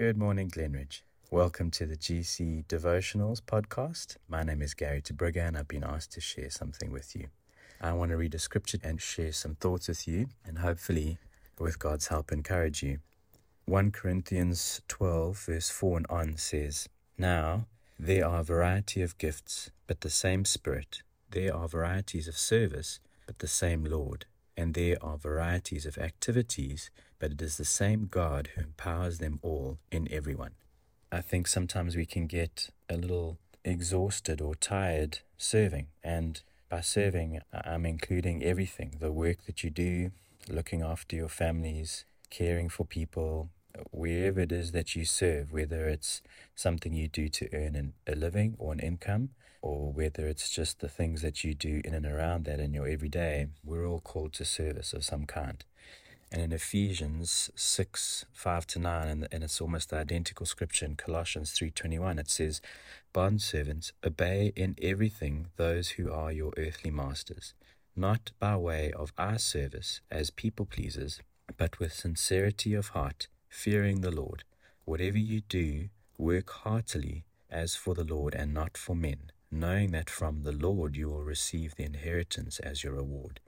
Good morning, Glenridge. Welcome to the GC Devotionals podcast. My name is Gary Tebrugga, and I've been asked to share something with you. I want to read a scripture and share some thoughts with you, and hopefully, with God's help, encourage you. 1 Corinthians 12, verse 4 and on says, Now there are a variety of gifts, but the same Spirit. There are varieties of service, but the same Lord. And there are varieties of activities, but it is the same God who empowers them all in everyone. I think sometimes we can get a little exhausted or tired serving. And by serving, I'm including everything the work that you do, looking after your families, caring for people, wherever it is that you serve, whether it's something you do to earn an, a living or an income, or whether it's just the things that you do in and around that in your everyday, we're all called to service of some kind. And in Ephesians 6, 5 to 9, and, and it's almost the identical scripture in Colossians 3.21, it says, Bondservants, obey in everything those who are your earthly masters, not by way of eye service as people pleasers, but with sincerity of heart, fearing the Lord. Whatever you do, work heartily as for the Lord and not for men, knowing that from the Lord you will receive the inheritance as your reward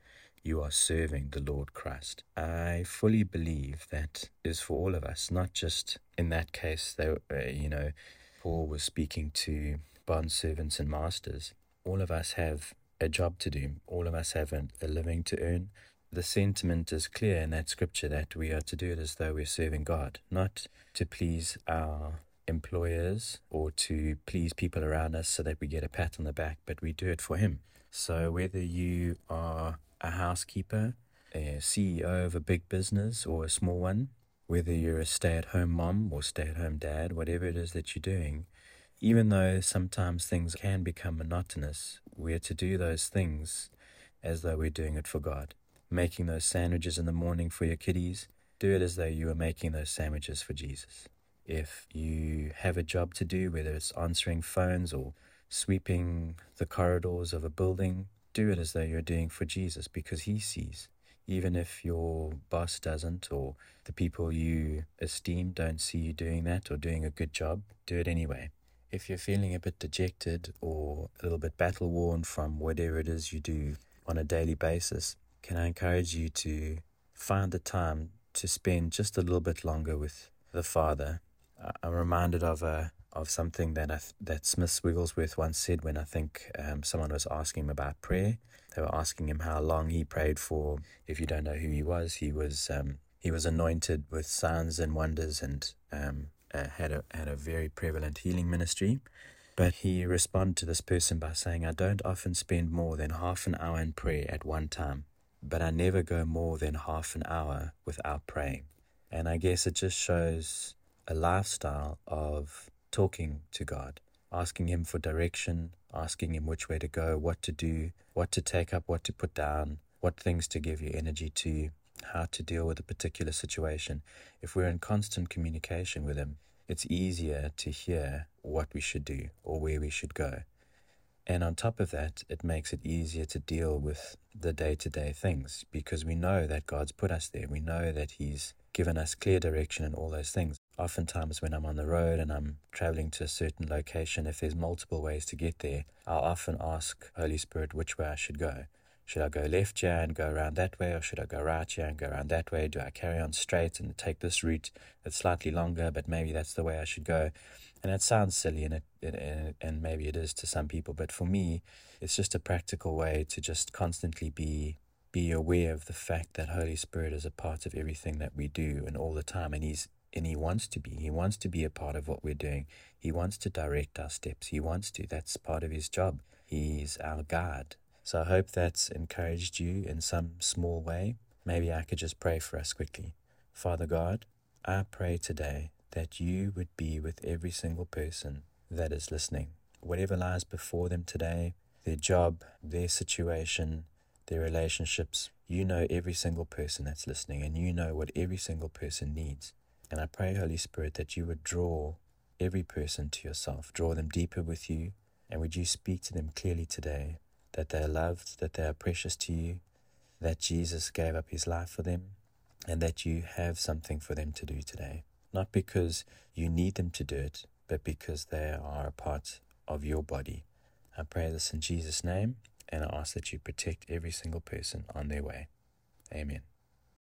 you are serving the Lord Christ. I fully believe that is for all of us, not just in that case, they, uh, you know, Paul was speaking to bond servants and masters. All of us have a job to do, all of us have a living to earn. The sentiment is clear in that scripture that we are to do it as though we're serving God, not to please our employers or to please people around us so that we get a pat on the back, but we do it for Him. So whether you are a housekeeper, a CEO of a big business or a small one, whether you're a stay at home mom or stay at home dad, whatever it is that you're doing, even though sometimes things can become monotonous, we're to do those things as though we're doing it for God. Making those sandwiches in the morning for your kiddies, do it as though you are making those sandwiches for Jesus. If you have a job to do, whether it's answering phones or sweeping the corridors of a building, do it as though you're doing for Jesus because He sees. Even if your boss doesn't or the people you esteem don't see you doing that or doing a good job, do it anyway. If you're feeling a bit dejected or a little bit battle worn from whatever it is you do on a daily basis, can I encourage you to find the time to spend just a little bit longer with the Father? I'm reminded of a of something that I th- that Smith Wigglesworth once said when I think um, someone was asking him about prayer. They were asking him how long he prayed for. If you don't know who he was, he was um, he was anointed with signs and wonders and um, uh, had a had a very prevalent healing ministry. But he responded to this person by saying, "I don't often spend more than half an hour in prayer at one time, but I never go more than half an hour without praying." And I guess it just shows a lifestyle of talking to God, asking Him for direction, asking Him which way to go, what to do, what to take up, what to put down, what things to give you energy to, how to deal with a particular situation. If we're in constant communication with Him, it's easier to hear what we should do or where we should go. And on top of that, it makes it easier to deal with the day to day things because we know that God's put us there. We know that He's given us clear direction and all those things. Oftentimes, when I'm on the road and I'm traveling to a certain location, if there's multiple ways to get there, I'll often ask Holy Spirit which way I should go. Should I go left here and go around that way, or should I go right here and go around that way? Do I carry on straight and take this route that's slightly longer, but maybe that's the way I should go? And it sounds silly, and it, it, and maybe it is to some people, but for me, it's just a practical way to just constantly be be aware of the fact that Holy Spirit is a part of everything that we do and all the time, and He's and He wants to be. He wants to be a part of what we're doing. He wants to direct our steps. He wants to. That's part of His job. He's our guide. So I hope that's encouraged you in some small way. Maybe I could just pray for us quickly. Father God, I pray today that you would be with every single person that is listening. Whatever lies before them today, their job, their situation, their relationships. You know every single person that's listening, and you know what every single person needs. And I pray, Holy Spirit, that you would draw every person to yourself, draw them deeper with you, and would you speak to them clearly today that they are loved, that they are precious to you, that Jesus gave up his life for them, and that you have something for them to do today. not because you need them to do it, but because they are a part of your body. I pray this in Jesus' name, and I ask that you protect every single person on their way. Amen.